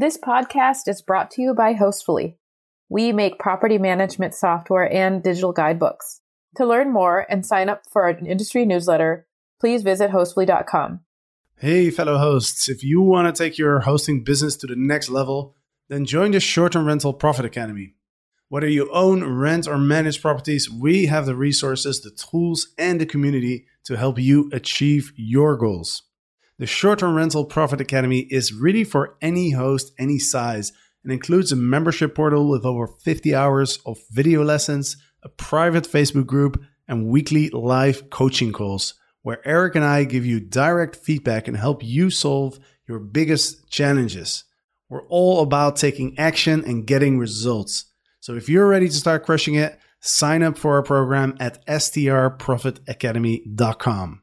This podcast is brought to you by Hostfully. We make property management software and digital guidebooks. To learn more and sign up for our industry newsletter, please visit hostfully.com. Hey, fellow hosts, if you want to take your hosting business to the next level, then join the Short Term Rental Profit Academy. Whether you own, rent, or manage properties, we have the resources, the tools, and the community to help you achieve your goals. The Short Term Rental Profit Academy is really for any host, any size, and includes a membership portal with over 50 hours of video lessons, a private Facebook group, and weekly live coaching calls where Eric and I give you direct feedback and help you solve your biggest challenges. We're all about taking action and getting results. So if you're ready to start crushing it, sign up for our program at strprofitacademy.com.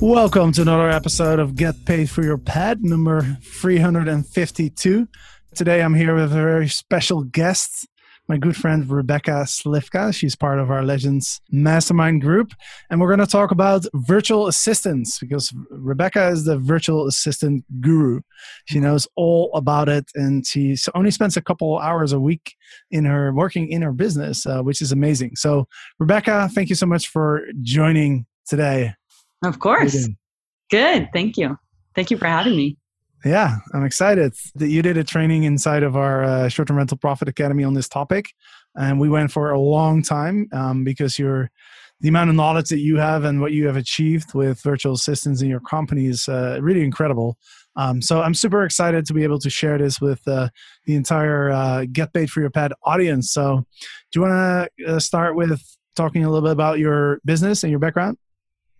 Welcome to another episode of Get Paid for Your Pad, number 352. Today I'm here with a very special guest, my good friend Rebecca Slivka. She's part of our Legends Mastermind group. And we're going to talk about virtual assistants because Rebecca is the virtual assistant guru. She knows all about it and she only spends a couple hours a week in her working in her business, uh, which is amazing. So, Rebecca, thank you so much for joining today. Of course. Good. Thank you. Thank you for having me. Yeah, I'm excited that you did a training inside of our uh, short-term rental profit academy on this topic, and we went for a long time um, because you're the amount of knowledge that you have and what you have achieved with virtual assistants in your company is uh, really incredible. Um, so I'm super excited to be able to share this with uh, the entire uh, Get Paid for Your Pad audience. So, do you want to uh, start with talking a little bit about your business and your background?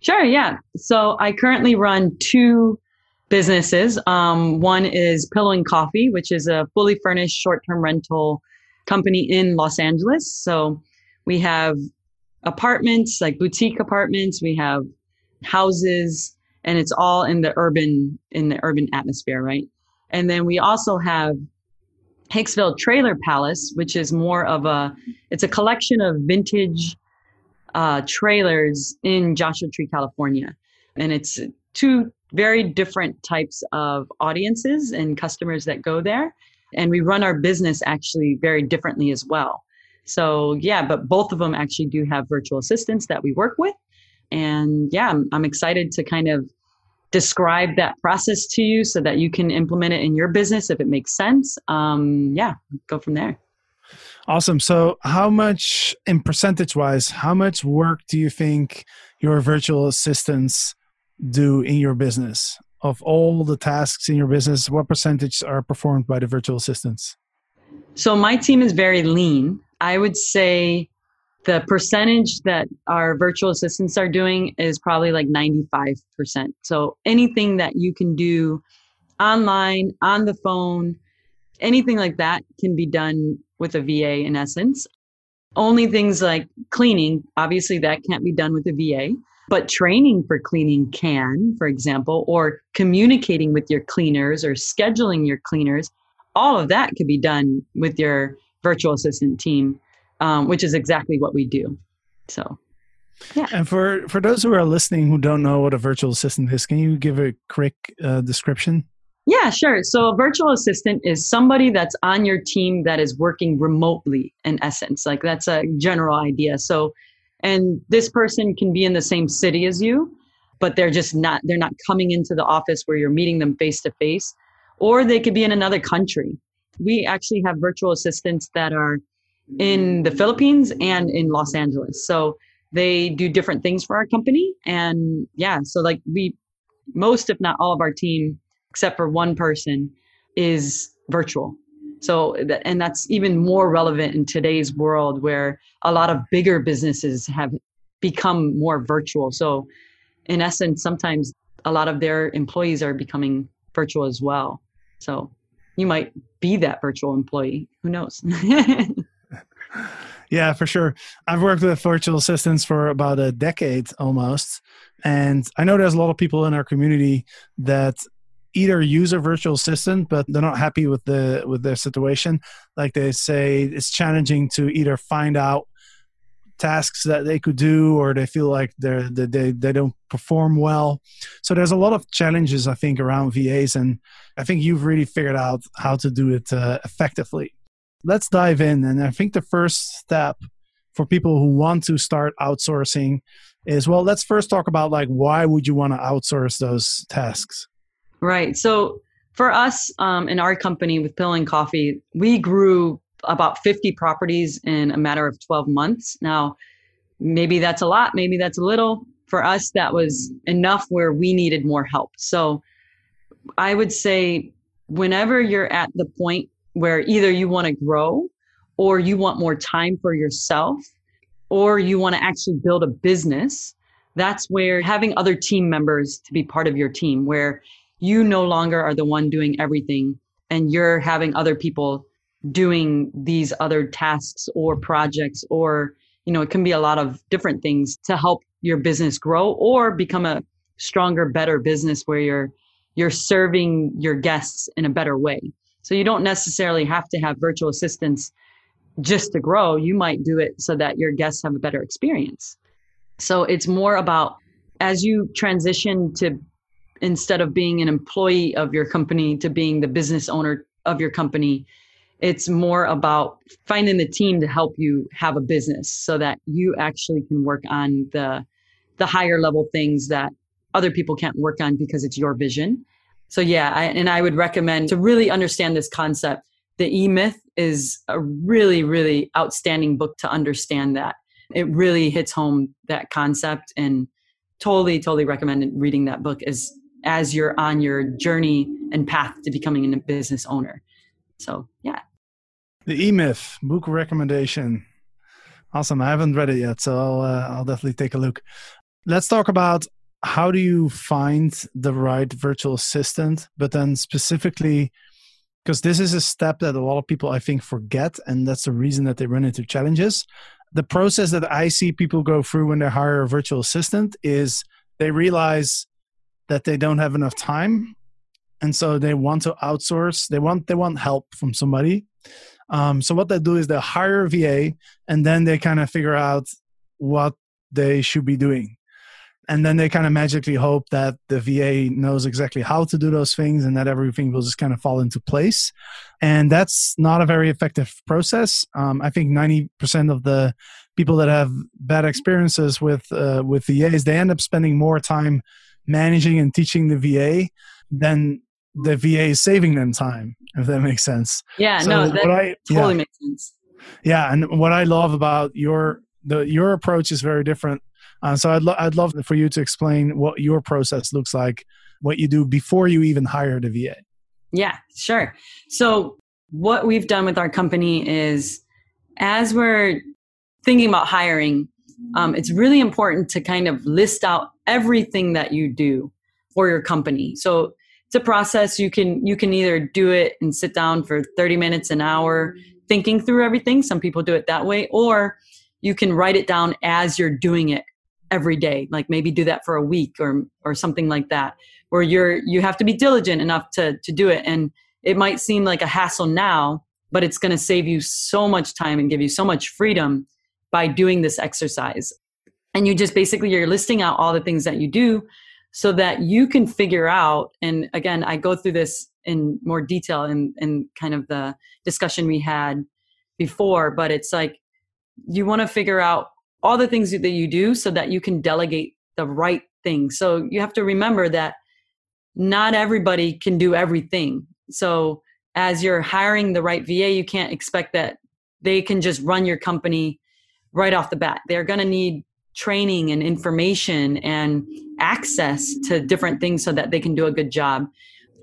Sure, yeah. So I currently run two businesses. Um, one is Pillow and Coffee, which is a fully furnished short term rental company in Los Angeles. So we have apartments, like boutique apartments, we have houses, and it's all in the urban in the urban atmosphere, right? And then we also have Hicksville Trailer Palace, which is more of a it's a collection of vintage uh, trailers in Joshua Tree, California. And it's two very different types of audiences and customers that go there. And we run our business actually very differently as well. So, yeah, but both of them actually do have virtual assistants that we work with. And yeah, I'm, I'm excited to kind of describe that process to you so that you can implement it in your business if it makes sense. Um, yeah, go from there. Awesome. So, how much, in percentage wise, how much work do you think your virtual assistants do in your business? Of all the tasks in your business, what percentage are performed by the virtual assistants? So, my team is very lean. I would say the percentage that our virtual assistants are doing is probably like 95%. So, anything that you can do online, on the phone, anything like that can be done with a VA in essence. Only things like cleaning, obviously, that can't be done with a VA, but training for cleaning can, for example, or communicating with your cleaners or scheduling your cleaners. All of that could be done with your virtual assistant team, um, which is exactly what we do. So, yeah. And for for those who are listening who don't know what a virtual assistant is, can you give a quick uh, description? Yeah, sure. So a virtual assistant is somebody that's on your team that is working remotely in essence. Like that's a general idea. So and this person can be in the same city as you, but they're just not they're not coming into the office where you're meeting them face to face or they could be in another country. We actually have virtual assistants that are in the Philippines and in Los Angeles. So they do different things for our company and yeah, so like we most if not all of our team except for one person, is virtual. So, and that's even more relevant in today's world where a lot of bigger businesses have become more virtual. So, in essence, sometimes a lot of their employees are becoming virtual as well. So, you might be that virtual employee. Who knows? yeah, for sure. I've worked with virtual assistants for about a decade almost. And I know there's a lot of people in our community that either use a virtual assistant but they're not happy with the with their situation. Like they say it's challenging to either find out tasks that they could do or they feel like they're they, they don't perform well. So there's a lot of challenges i think around vas and i think you've really figured out how to do it uh, effectively. Let's dive in and i think the first step for people who want to start outsourcing is well let's first talk about like why would you want to outsource those tasks right so for us um, in our company with Pillow and Coffee we grew about 50 properties in a matter of 12 months. Now, maybe that's a lot, maybe that's a little. For us, that was enough where we needed more help. So I would say, whenever you're at the point where either you want to grow or you want more time for yourself or you want to actually build a business, that's where having other team members to be part of your team, where you no longer are the one doing everything and you're having other people doing these other tasks or projects or you know it can be a lot of different things to help your business grow or become a stronger better business where you're you're serving your guests in a better way. So you don't necessarily have to have virtual assistants just to grow. You might do it so that your guests have a better experience. So it's more about as you transition to instead of being an employee of your company to being the business owner of your company it's more about finding the team to help you have a business so that you actually can work on the the higher level things that other people can't work on because it's your vision. So yeah I, and i would recommend to really understand this concept. The e-myth is a really really outstanding book to understand that. It really hits home that concept and totally totally recommend reading that book. As as you're on your journey and path to becoming a business owner so yeah. The E Myth book recommendation. Awesome. I haven't read it yet, so I'll uh, I'll definitely take a look. Let's talk about how do you find the right virtual assistant, but then specifically because this is a step that a lot of people I think forget, and that's the reason that they run into challenges. The process that I see people go through when they hire a virtual assistant is they realize that they don't have enough time. And so they want to outsource they want they want help from somebody. Um, so what they do is they hire a va and then they kind of figure out what they should be doing. And then they kind of magically hope that the va knows exactly how to do those things and that everything will just kind of fall into place. And that's not a very effective process. Um, i think 90% of the people that have bad experiences with uh, with vas they end up spending more time managing and teaching the va then the VA is saving them time, if that makes sense. Yeah, so no, that I, totally yeah. makes sense. Yeah, and what I love about your the your approach is very different. Uh, so I'd lo- I'd love for you to explain what your process looks like, what you do before you even hire the VA. Yeah, sure. So what we've done with our company is, as we're thinking about hiring, um, it's really important to kind of list out everything that you do for your company. So it's a process. You can you can either do it and sit down for 30 minutes an hour thinking through everything. Some people do it that way. Or you can write it down as you're doing it every day like maybe do that for a week or or something like that where you're you have to be diligent enough to to do it. And it might seem like a hassle now but it's going to save you so much time and give you so much freedom by doing this exercise. And you just basically you're listing out all the things that you do so that you can figure out and again i go through this in more detail in, in kind of the discussion we had before but it's like you want to figure out all the things that you do so that you can delegate the right thing. So you have to remember that not everybody can do everything. So as you're hiring the right va you can't expect that they can just run your company right off the bat they're going to need training and information and access to different things so that they can do a good job.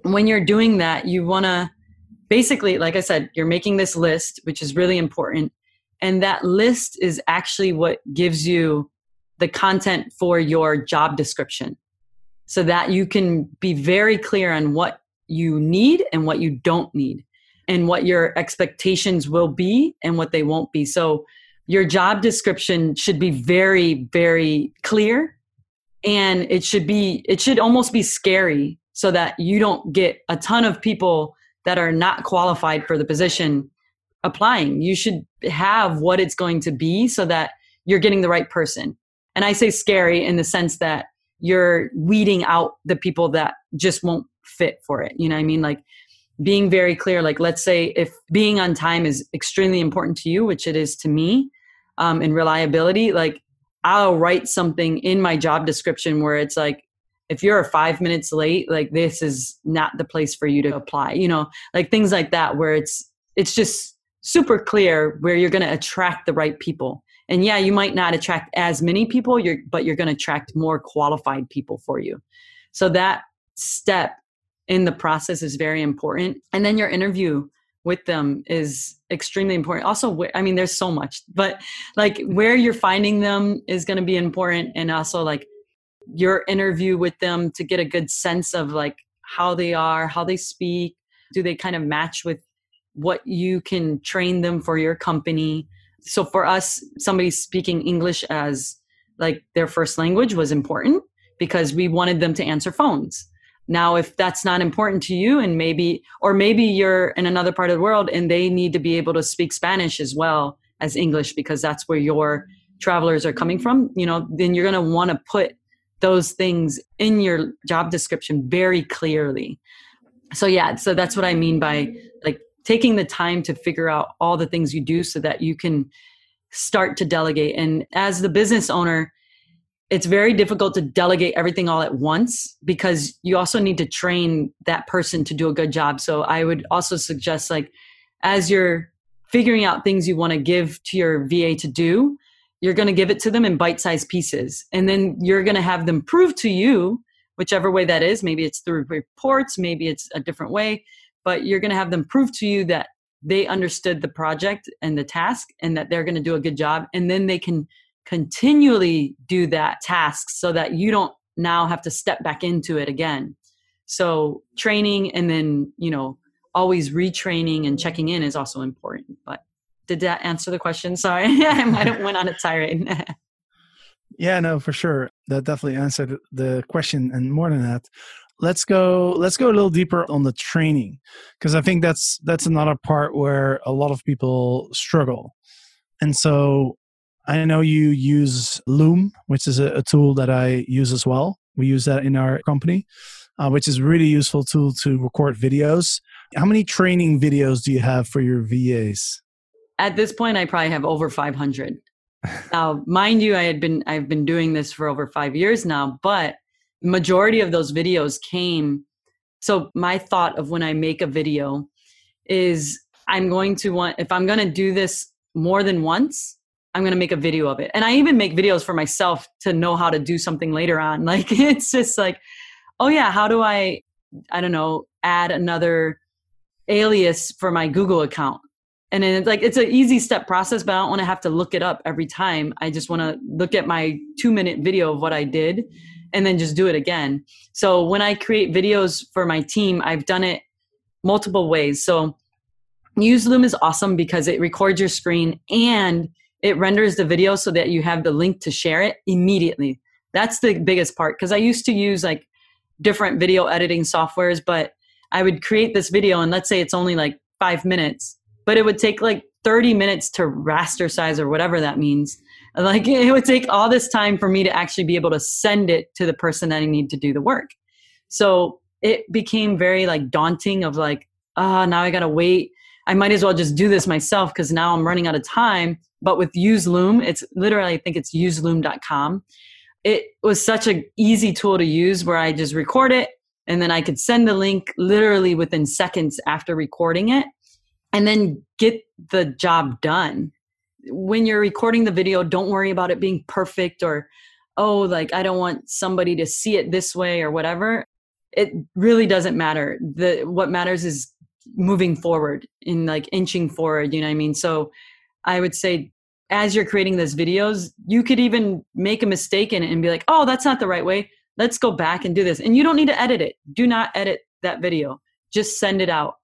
When you're doing that, you want to basically, like I said, you're making this list, which is really important. And that list is actually what gives you the content for your job description so that you can be very clear on what you need and what you don't need. and what your expectations will be and what they won't be. So your job description should be very very clear and it should be it should almost be scary so that you don't get a ton of people that are not qualified for the position applying. You should have what it's going to be so that you're getting the right person. And I say scary in the sense that you're weeding out the people that just won't fit for it. You know what I mean? Like being very clear, like let's say if being on time is extremely important to you, which it is to me, um, and reliability, like I'll write something in my job description where it's like, if you're five minutes late, like this is not the place for you to apply, you know, like things like that, where it's, it's just super clear where you're going to attract the right people. And yeah, you might not attract as many people, you're, but you're going to attract more qualified people for you. So that step in the process is very important. And then your interview with them is extremely important. Also, I mean, there's so much, but like where you're finding them is going to be important. And also, like your interview with them to get a good sense of like how they are, how they speak. Do they kind of match with what you can train them for your company? So for us, somebody speaking English as like their first language was important because we wanted them to answer phones. Now, if that's not important to you, and maybe, or maybe you're in another part of the world and they need to be able to speak Spanish as well as English because that's where your travelers are coming from, you know, then you're going to want to put those things in your job description very clearly. So yeah, so that's what I mean by like taking the time to figure out all the things you do so that you can start to delegate. And as the business owner, it's very difficult to delegate everything all at once because you also need to train that person to do a good job. So I would also suggest like as you're figuring out things you want to give to your VA to do, you're going to give it to them in bite-sized pieces and then you're going to have them prove to you whichever way that is maybe it's through reports maybe it's a different way but you're going to have them prove to you that they understood the project and the task and that they're going to do a good job and then they can continually do that task so that you don't now have to step back into it again so training and then you know always retraining and checking in is also important but did that answer the question? Sorry, I might have went on a tirade. yeah, no, for sure. That definitely answered the question, and more than that. Let's go. Let's go a little deeper on the training, because I think that's that's another part where a lot of people struggle. And so, I know you use Loom, which is a, a tool that I use as well. We use that in our company, uh, which is a really useful tool to record videos. How many training videos do you have for your VAs? at this point i probably have over 500 now mind you i had been i've been doing this for over five years now but majority of those videos came so my thought of when i make a video is i'm going to want if i'm going to do this more than once i'm going to make a video of it. And i even make videos for myself to know how to do something later on. Like it's just like oh yeah how do i i don't know add another alias for my google account? And then it's like it's an easy step process but i don't want to have to look it up every time. I just want to look at my two minute video of what i did and then just do it again. So when i create videos for my team i've done it multiple ways. So use loom is awesome because it records your screen and it renders the video so that you have the link to share it immediately that's the biggest part because i used to use like different video editing softwares but i would create this video and let's say it's only like five minutes but it would take like 30 minutes to raster size or whatever that means. Like it would take all this time for me to actually be able to send it to the person that I need to do the work. So it became very like daunting of like, ah, oh, now I gotta wait. I might as well just do this myself because now I'm running out of time. But with Use Loom, it's literally I think it's useloom.com. It was such an easy tool to use where I just record it and then I could send the link literally within seconds after recording it and then get the job done. When you're recording the video, don't worry about it being perfect or, oh, like I don't want somebody to see it this way or whatever. It really doesn't matter. The what matters is moving forward in like inching forward, you know what I mean? So I would say as you're creating those videos, you could even make a mistake in it and be like, oh, that's not the right way. Let's go back and do this. And you don't need to edit it. Do not edit that video. Just send it out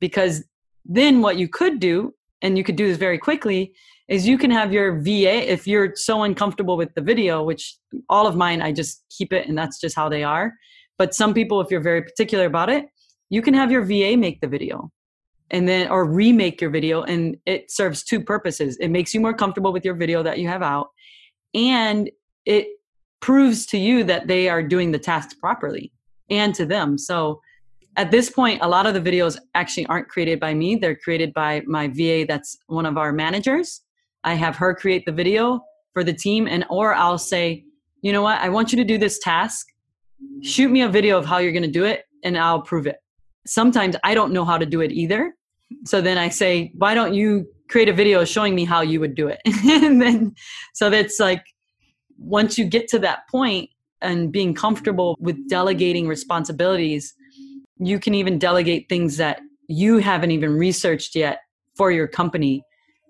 because then what you could do, and you could do this very quickly, is you can have your VA, if you're so uncomfortable with the video, which all of mine, I just keep it and that's just how they are. But some people, if you're very particular about it, you can have your VA make the video and then, or remake your video. And it serves two purposes. It makes you more comfortable with your video that you have out, and it proves to you that they are doing the tasks properly and to them. So, at this point, a lot of the videos actually aren't created by me. They're created by my VA, that's one of our managers. I have her create the video for the team, and or I'll say, you know what, I want you to do this task. Shoot me a video of how you're going to do it, and I'll prove it. Sometimes I don't know how to do it either. So then I say, why don't you create a video showing me how you would do it? and then, so that's like, once you get to that point and being comfortable with delegating responsibilities, you can even delegate things that you haven't even researched yet for your company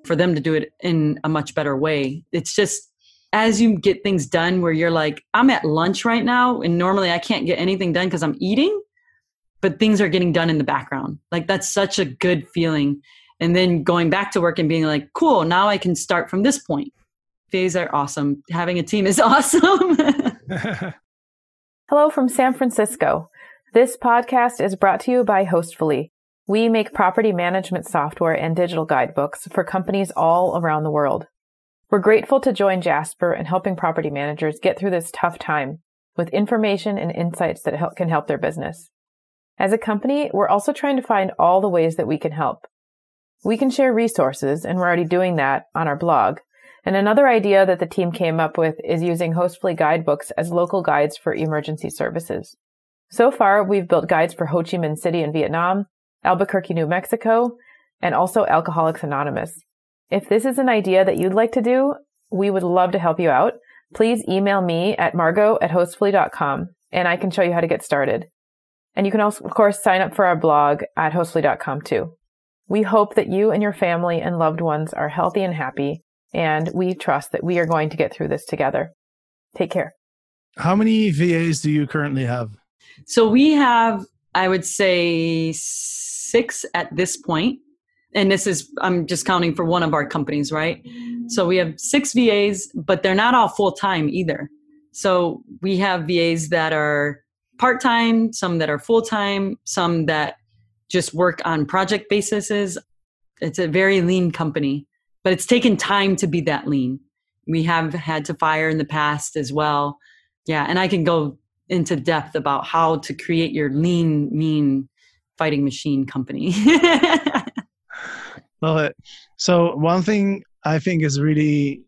for them to do it in a much better way. It's just as you get things done where you're like, I'm at lunch right now, and normally I can't get anything done because I'm eating, but things are getting done in the background. Like that's such a good feeling. And then going back to work and being like, cool, now I can start from this point. Days are awesome. Having a team is awesome. Hello from San Francisco. This podcast is brought to you by Hostfully. We make property management software and digital guidebooks for companies all around the world. We're grateful to join Jasper in helping property managers get through this tough time with information and insights that help, can help their business. As a company, we're also trying to find all the ways that we can help. We can share resources, and we're already doing that on our blog. And another idea that the team came up with is using Hostfully guidebooks as local guides for emergency services. So far, we've built guides for Ho Chi Minh City in Vietnam, Albuquerque, New Mexico, and also Alcoholics Anonymous. If this is an idea that you'd like to do, we would love to help you out. Please email me at margot at hostfully.com and I can show you how to get started. And you can also, of course, sign up for our blog at hostfully.com too. We hope that you and your family and loved ones are healthy and happy, and we trust that we are going to get through this together. Take care. How many VAs do you currently have? So we have, I would say, six at this point. And this is, I'm just counting for one of our companies, right? So we have six VAs, but they're not all full time either. So we have VAs that are part time, some that are full time, some that just work on project basis. It's a very lean company, but it's taken time to be that lean. We have had to fire in the past as well. Yeah, and I can go into depth about how to create your lean, mean fighting machine company. Love it. So one thing I think is really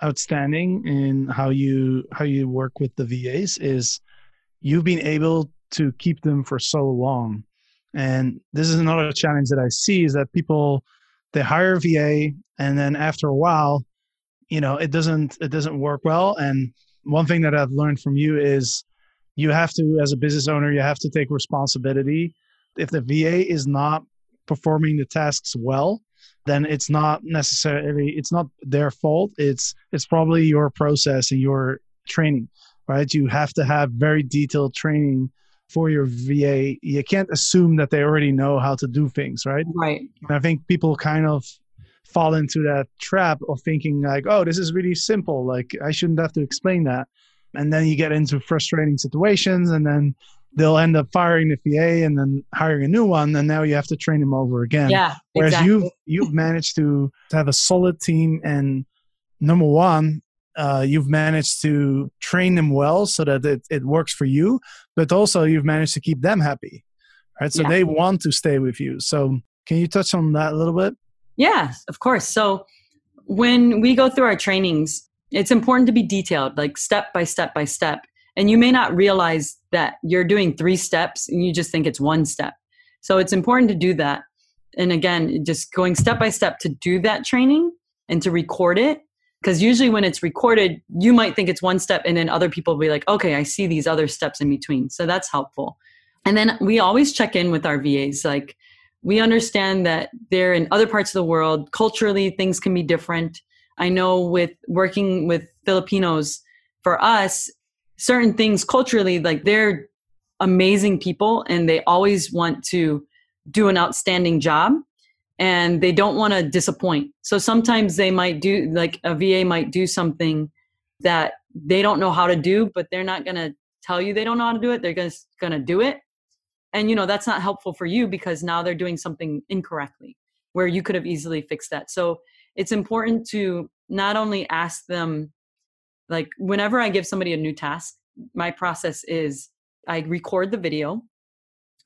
outstanding in how you how you work with the VAs is you've been able to keep them for so long. And this is another challenge that I see is that people they hire VA and then after a while, you know, it doesn't it doesn't work well. And one thing that I've learned from you is you have to as a business owner, you have to take responsibility if the VA is not performing the tasks well, then it's not necessarily it's not their fault. It's it's probably your process and your training, right? You have to have very detailed training for your VA. You can't assume that they already know how to do things, right? right. And I think people kind of fall into that trap of thinking like, oh, this is really simple. Like I shouldn't have to explain that. And then you get into frustrating situations and then they'll end up firing the VA and then hiring a new one, and now you have to train them over again. Yeah. Whereas exactly. you've you've managed to, to have a solid team, and number one, uh, you've managed to train them well so that it, it works for you, but also you've managed to keep them happy, right? So Yeah. they want to stay with you. So can you touch on that a little bit? Yeah, of course. So when we go through our trainings, it's important to be detailed, like step by step by step. And you may not realize that you're doing three steps and you just think it's one step. So it's important to do that. And again, just going step by step to do that training and to record it. Because usually when it's recorded, you might think it's one step, and then other people will be like, okay, I see these other steps in between. So that's helpful. And then we always check in with our VAs. Like, we understand that they're in other parts of the world. Culturally, things can be different. I know with working with Filipinos, for us, certain things culturally, like they're amazing people and they always want to do an outstanding job. And they don't want to disappoint. So sometimes they might do like a VA might do something that they don't know how to do, but they're not going to tell you they don't know how to do it. They're just going to do it. And you know, that's not helpful for you because now they're doing something incorrectly where you could have easily fixed that. So it's important to not only ask them like whenever I give somebody a new task, my process is I record the video.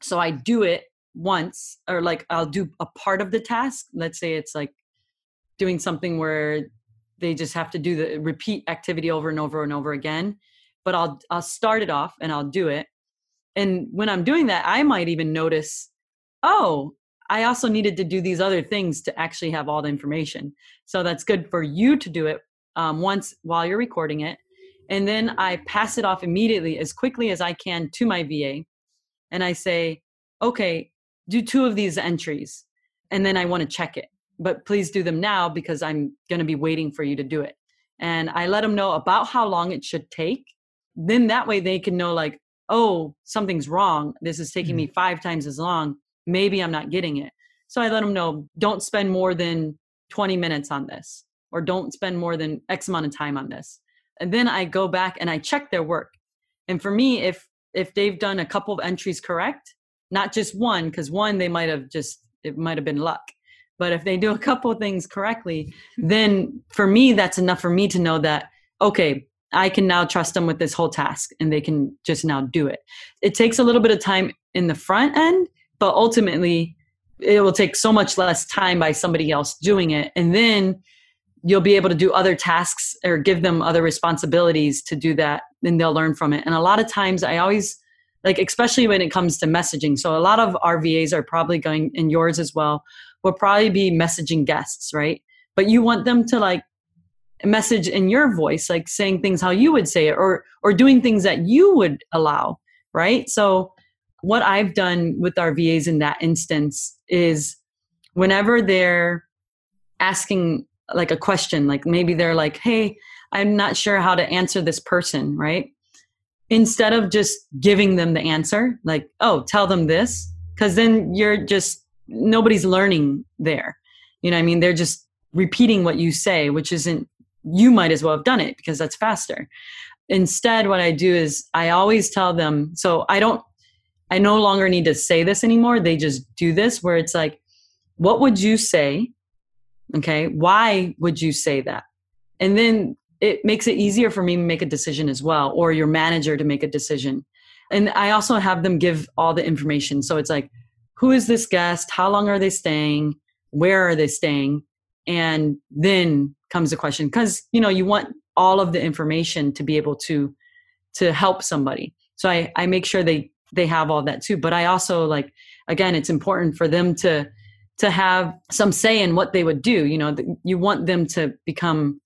So I do it once or like I'll do a part of the task. Let's say it's like doing something where they just have to do the repeat activity over and over and over again. But I'll I'll start it off and I'll do it. And when I'm doing that, I might even notice, oh, I also needed to do these other things to actually have all the information. So that's good for you to do it um, once while you're recording it. And then I pass it off immediately as quickly as I can to my VA. And I say, okay, do two of these entries. And then I want to check it. But please do them now because I'm going to be waiting for you to do it. And I let them know about how long it should take. Then that way they can know, like, oh, something's wrong. This is taking mm-hmm. me five times as long. Maybe I'm not getting it. So I let them know, don't spend more than 20 minutes on this or don't spend more than X amount of time on this. And then I go back and I check their work. And for me, if if they've done a couple of entries correct, not just one, because one they might have just it might have been luck. But if they do a couple things correctly, then for me that's enough for me to know that okay, I can now trust them with this whole task and they can just now do it. It takes a little bit of time in the front end, but ultimately it will take so much less time by somebody else doing it. And then you'll be able to do other tasks or give them other responsibilities to do that and they'll learn from it and a lot of times i always like especially when it comes to messaging. So a lot of rvas are probably going and yours as well will probably be messaging guests right? But you want them to like message in your voice like saying things how you would say it or or doing things that you would allow right? So what i've done with our vas in that instance is whenever they're asking like a question like maybe they're like hey i'm not sure how to answer this person right instead of just giving them the answer like oh tell them this because then you're just nobody's learning there you know i mean they're just repeating what you say which isn't you might as well have done it because that's faster instead what i do is i always tell them so i don't i no longer need to say this anymore they just do this where it's like what would you say Okay. Why would you say that? And then it makes it easier for me to make a decision as well, or your manager to make a decision. And I also have them give all the information. So it's like, who is this guest? How long are they staying? Where are they staying? And then comes the question because you know you want all of the information to be able to to help somebody. So I I make sure they they have all that too. But I also like again, it's important for them to to have some say in what they would do you know you want them to become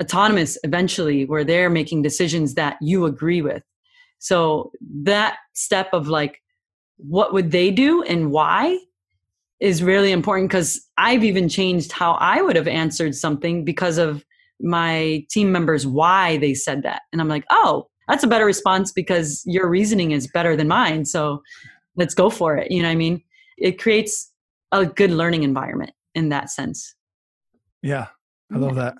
autonomous eventually where they're making decisions that you agree with. So that step of like what would they do and why is really important because i've even changed how i would have answered something because of my team members why they said that. And i'm like oh that's a better response because your reasoning is better than mine so let's go for it. You know what i mean? It creates a good learning environment in that sense. Yeah, I love that.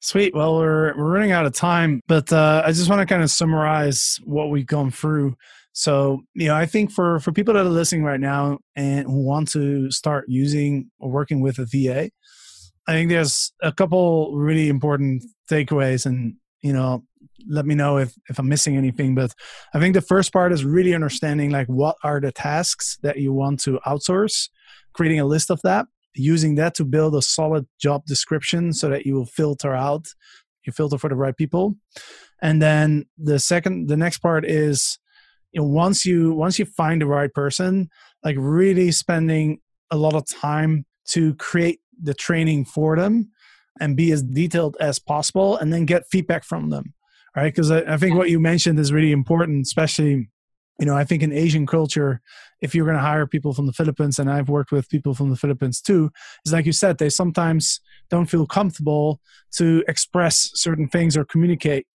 Sweet. Well, we're we're running out of time, but uh, I just want to kind of summarize what we've gone through. So, you know, I think for for people that are listening right now and who want to start using or working with a VA, I think there's a couple really important takeaways, and you know, let me know if if I'm missing anything. But I think the first part is really understanding like what are the tasks that you want to outsource creating a list of that, using that to build a solid job description so that you will filter out, you filter for the right people. And then the second, the next part is, you know, once you once you find the right person, like really spending a lot of time to create the training for them and be as detailed as possible and then get feedback from them right because I, I, think what you mentioned is really important especially you know, I think in Asian culture, if you're going to hire people from the Philippines, and I've worked with people from the Philippines too, is like you said, they sometimes don't feel comfortable to express certain things or communicate,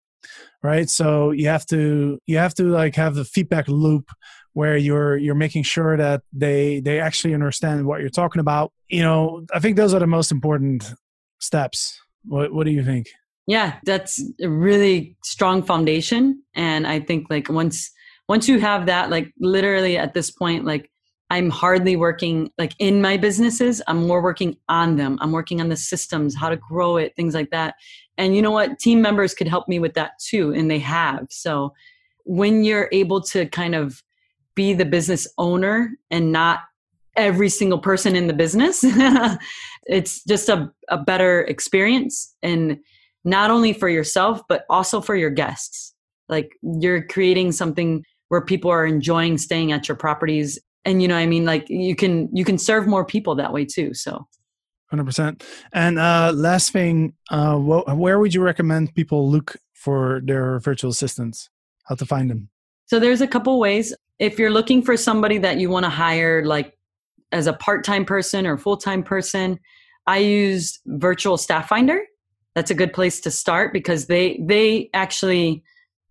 right? So you have to you have to like have the feedback loop where you're you're making sure that they they actually understand what you're talking about. You know, I think those are the most important steps. What what do you think? Yeah, that's a really strong foundation and I think like once once you have that like literally at this point like I'm hardly working like in my businesses. I'm more working on them. I'm working on the systems, how to grow it, things like that. And you know what? Team members could help me with that too, and they have. So when you're able to kind of be the business owner and not every single person in the business, it's just a, a better experience. And not only for yourself, but also for your guests. Like you're creating something where people are enjoying staying at your properties. And you know i mean like you can you can serve more people that way too so. 100% and uh last thing uh wh- where would you recommend people look for their virtual assistants? How to find them? So there's a couple ways. If you're looking for somebody that you want to hire like as a part-time person or full-time person i use virtual staff finder that's a good place to start because they they actually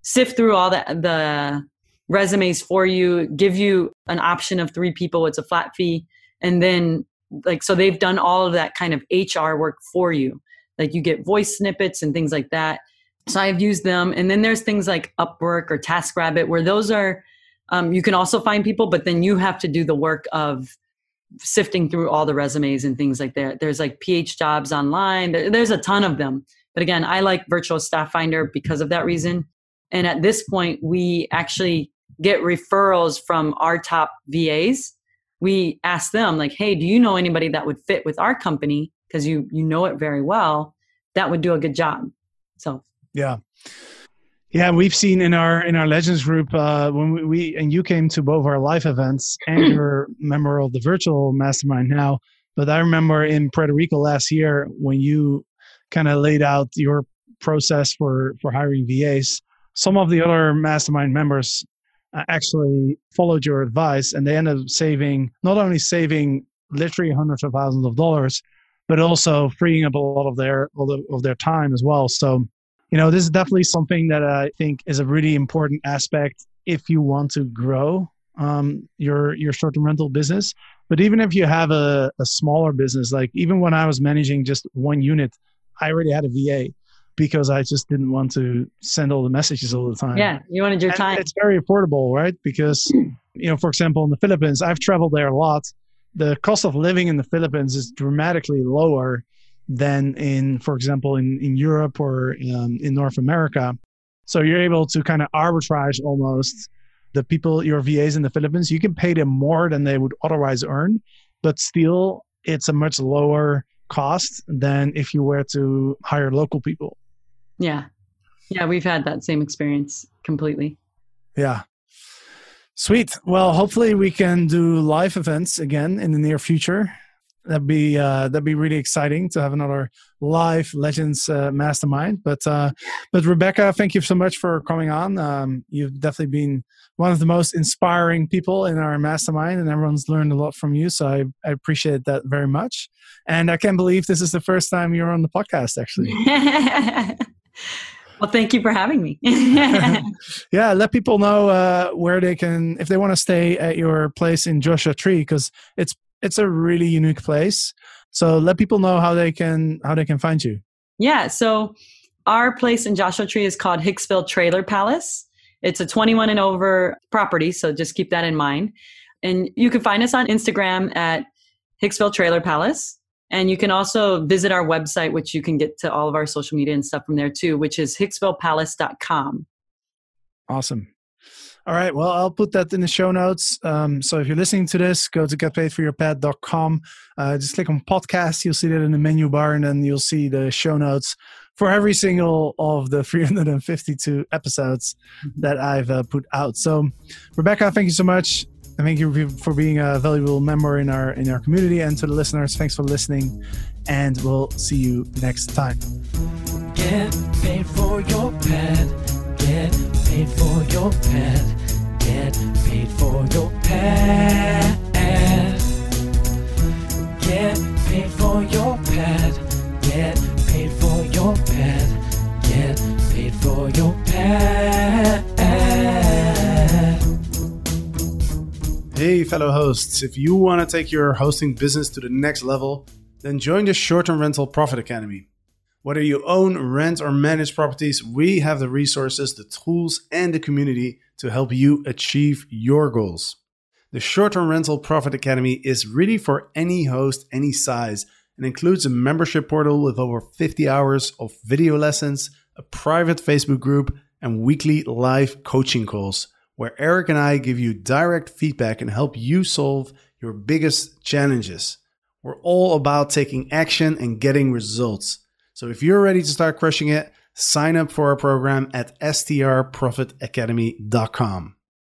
sift through all the the resumes for you, give you an option of three people, it's a flat fee. And then, like, so they've done all of that kind of HR work for you. Like, you get voice snippets and things like that. So I've used them. And then there's things like Upwork or TaskRabbit, where those are, um, you can also find people, but then you have to do the work of sifting through all the resumes and things like that. There's like PH jobs online, there's a ton of them. But again, I like Virtual Staff Finder because of that reason. And at this point, we actually get referrals from our top VAs, we ask them like, "Hey, do you know anybody that would fit with our company because you you know it very well that would do a good job?" So yeah. Yeah, we've seen in our in our Legends group uh, when we, we and you came to both our live events and you're a member of the virtual mastermind now. But I remember in Puerto Rico last year when you kind of laid out your process for for hiring VAs. Some of the other mastermind members actually followed your advice and they ended up saving not only saving literally hundreds of thousands of dollars but also freeing up a lot of their of their time as well. So you know this is definitely something that i think is a really important aspect if you want to grow um, your your short-term rental business. But even if you have a, a smaller business like even when i was managing just one unit i already had a va because I just didn't want to send all the messages all the time. Yeah, you wanted your and time. It's very affordable, right? Because, you know, for example, in the Philippines, I've traveled there a lot. The cost of living in the Philippines is dramatically lower than in, for example, in, in Europe or um, in North America. So you're able to kind of arbitrage almost the people, your VAs in the Philippines. You can pay them more than they would otherwise earn, but still, it's a much lower cost than if you were to hire local people. Yeah. Yeah, we've had that same experience completely. Yeah. Sweet. Well, hopefully we can do live events again in the near future. That'd be uh, that'd be really exciting to have another live Legends uh, mastermind. But uh, but Rebecca, thank you so much for coming on. Um, you've definitely been one of the most inspiring people in our mastermind, and everyone's learned a lot from you. So I, I appreciate that very much. And I can't believe this is the first time you're on the podcast, actually. well, thank you for having me. yeah, let people know uh, where they can, if they want to stay at your place in Joshua Tree, because it's it's a really unique place. So let people know how they can how they can find you. Yeah, so our place in Joshua Tree is called Hicksville Trailer Palace. It's a 21 and over property, so just keep that in mind. And you can find us on Instagram at Hicksville Trailer Palace. And you can also visit our website, which you can get to all of our social media and stuff from there too, which is hicksvillepalace.com. Awesome. All right. Well, I'll put that in the show notes. Um, so if you're listening to this, go to getpaidforyourpad.com. Uh, just click on podcast. You'll see that in the menu bar, and then you'll see the show notes for every single of the 352 episodes mm-hmm. that I've uh, put out. So, Rebecca, thank you so much. And thank you for being a valuable member in our in our community and to the listeners. Thanks for listening, and we'll see you next time. Get paid for your pad. Get paid for your pad. Get paid for your pad. Fellow hosts, if you want to take your hosting business to the next level, then join the Short Term Rental Profit Academy. Whether you own, rent, or manage properties, we have the resources, the tools, and the community to help you achieve your goals. The Short Term Rental Profit Academy is really for any host, any size, and includes a membership portal with over 50 hours of video lessons, a private Facebook group, and weekly live coaching calls where Eric and I give you direct feedback and help you solve your biggest challenges. We're all about taking action and getting results. So if you're ready to start crushing it, sign up for our program at strprofitacademy.com.